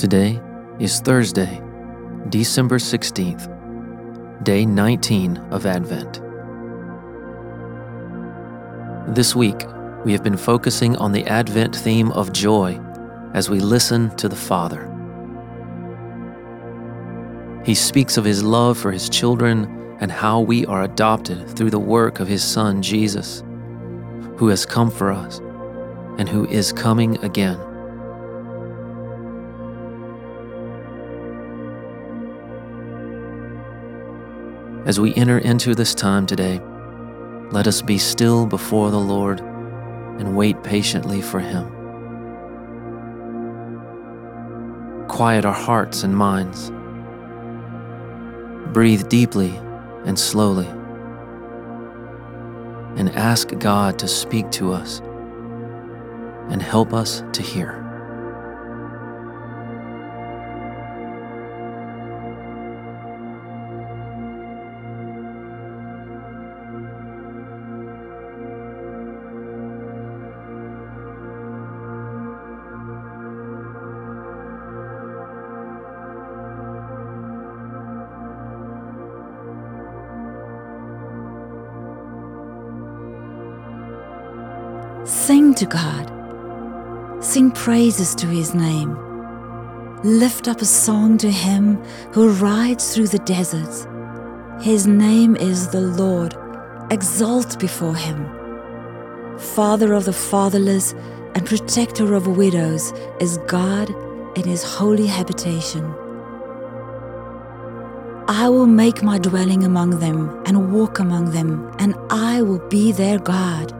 Today is Thursday, December 16th, day 19 of Advent. This week, we have been focusing on the Advent theme of joy as we listen to the Father. He speaks of his love for his children and how we are adopted through the work of his Son, Jesus, who has come for us and who is coming again. As we enter into this time today, let us be still before the Lord and wait patiently for Him. Quiet our hearts and minds. Breathe deeply and slowly. And ask God to speak to us and help us to hear. Sing to God. Sing praises to his name. Lift up a song to him who rides through the deserts. His name is the Lord. Exalt before him. Father of the fatherless and protector of widows is God in his holy habitation. I will make my dwelling among them and walk among them, and I will be their God.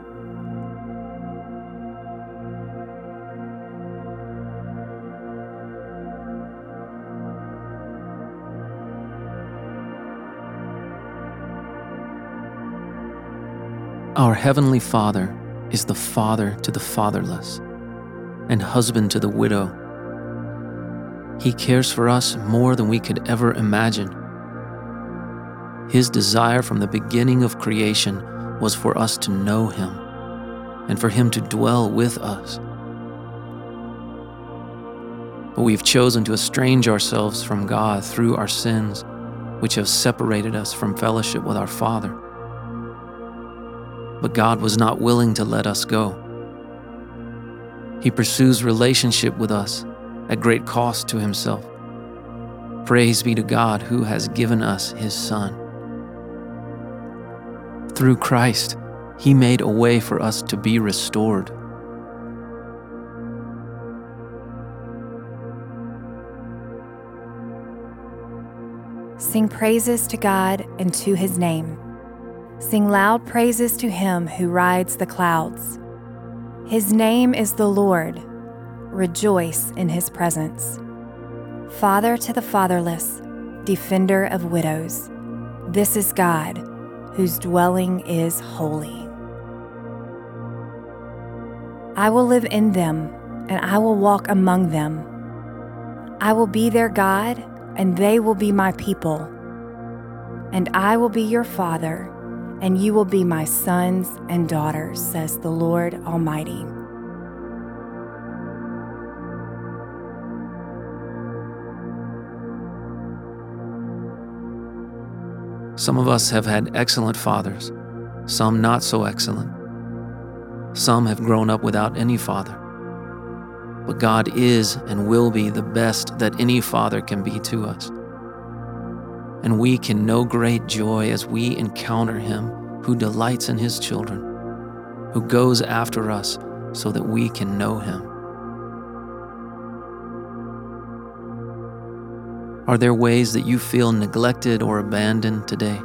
Our Heavenly Father is the father to the fatherless and husband to the widow. He cares for us more than we could ever imagine. His desire from the beginning of creation was for us to know Him and for Him to dwell with us. But we've chosen to estrange ourselves from God through our sins, which have separated us from fellowship with our Father but God was not willing to let us go. He pursues relationship with us at great cost to himself. Praise be to God who has given us his Son. Through Christ, he made a way for us to be restored. Sing praises to God and to his name. Sing loud praises to him who rides the clouds. His name is the Lord. Rejoice in his presence. Father to the fatherless, defender of widows. This is God, whose dwelling is holy. I will live in them, and I will walk among them. I will be their God, and they will be my people. And I will be your father and you will be my sons and daughters, says the Lord Almighty. Some of us have had excellent fathers, some not so excellent. Some have grown up without any father. But God is and will be the best that any father can be to us and we can know great joy as we encounter Him who delights in His children, who goes after us so that we can know Him. Are there ways that you feel neglected or abandoned today?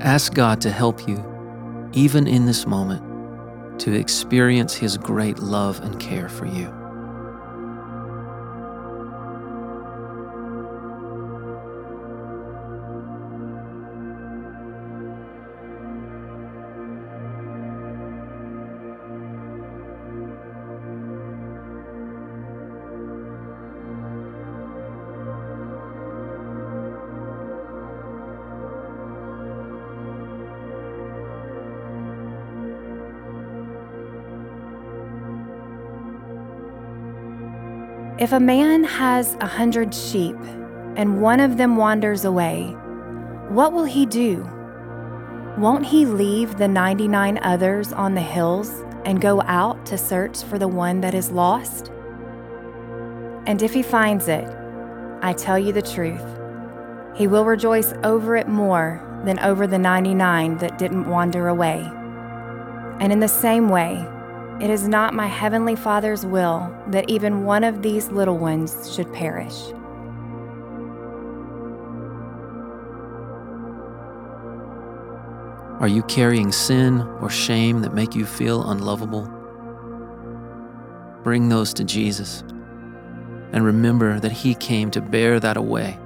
Ask God to help you, even in this moment, to experience His great love and care for you. If a man has a hundred sheep and one of them wanders away, what will he do? Won't he leave the 99 others on the hills and go out to search for the one that is lost? And if he finds it, I tell you the truth, he will rejoice over it more than over the 99 that didn't wander away. And in the same way, it is not my heavenly Father's will that even one of these little ones should perish. Are you carrying sin or shame that make you feel unlovable? Bring those to Jesus and remember that He came to bear that away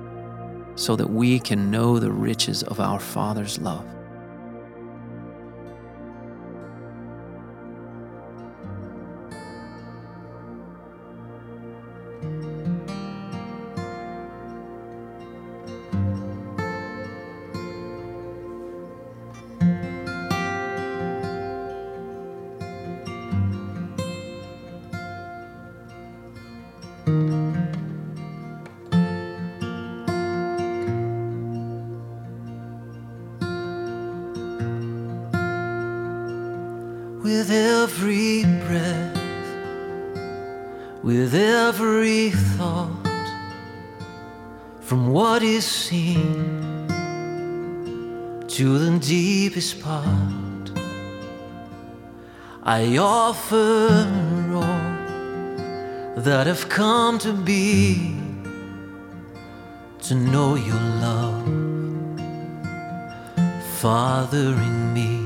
so that we can know the riches of our Father's love. Every breath, with every thought, from what is seen to the deepest part. I offer all that have come to be to know your love, Father in me.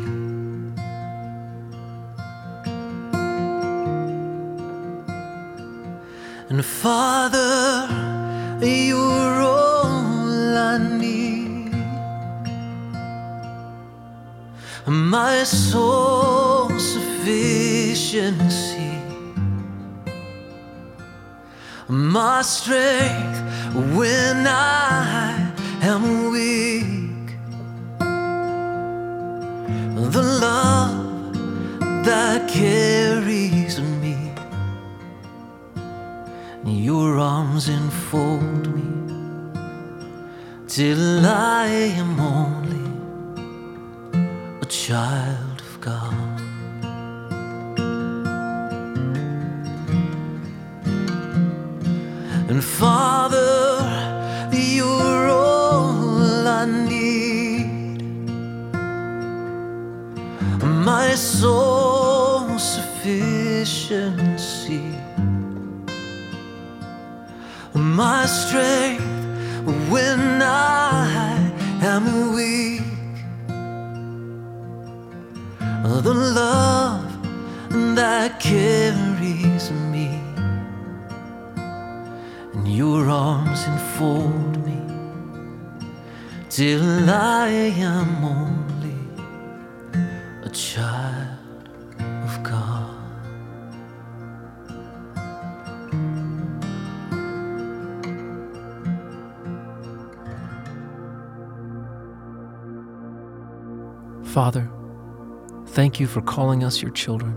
And Father, you're all I need. My soul's sufficiency, my strength when I am weak. The love that carries arms enfold me till I am only a child of God. And Father, my strength when I am weak. The love that carries me, and your arms enfold me. Till I am only a child Father, thank you for calling us your children.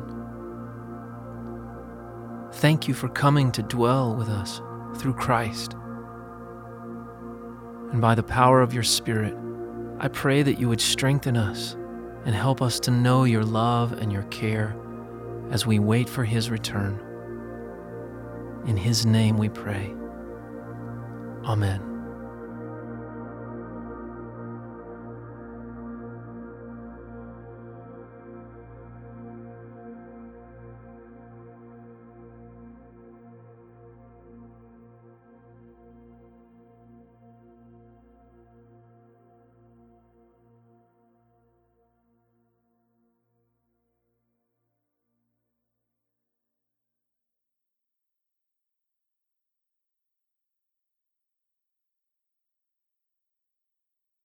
Thank you for coming to dwell with us through Christ. And by the power of your Spirit, I pray that you would strengthen us and help us to know your love and your care as we wait for his return. In his name we pray. Amen.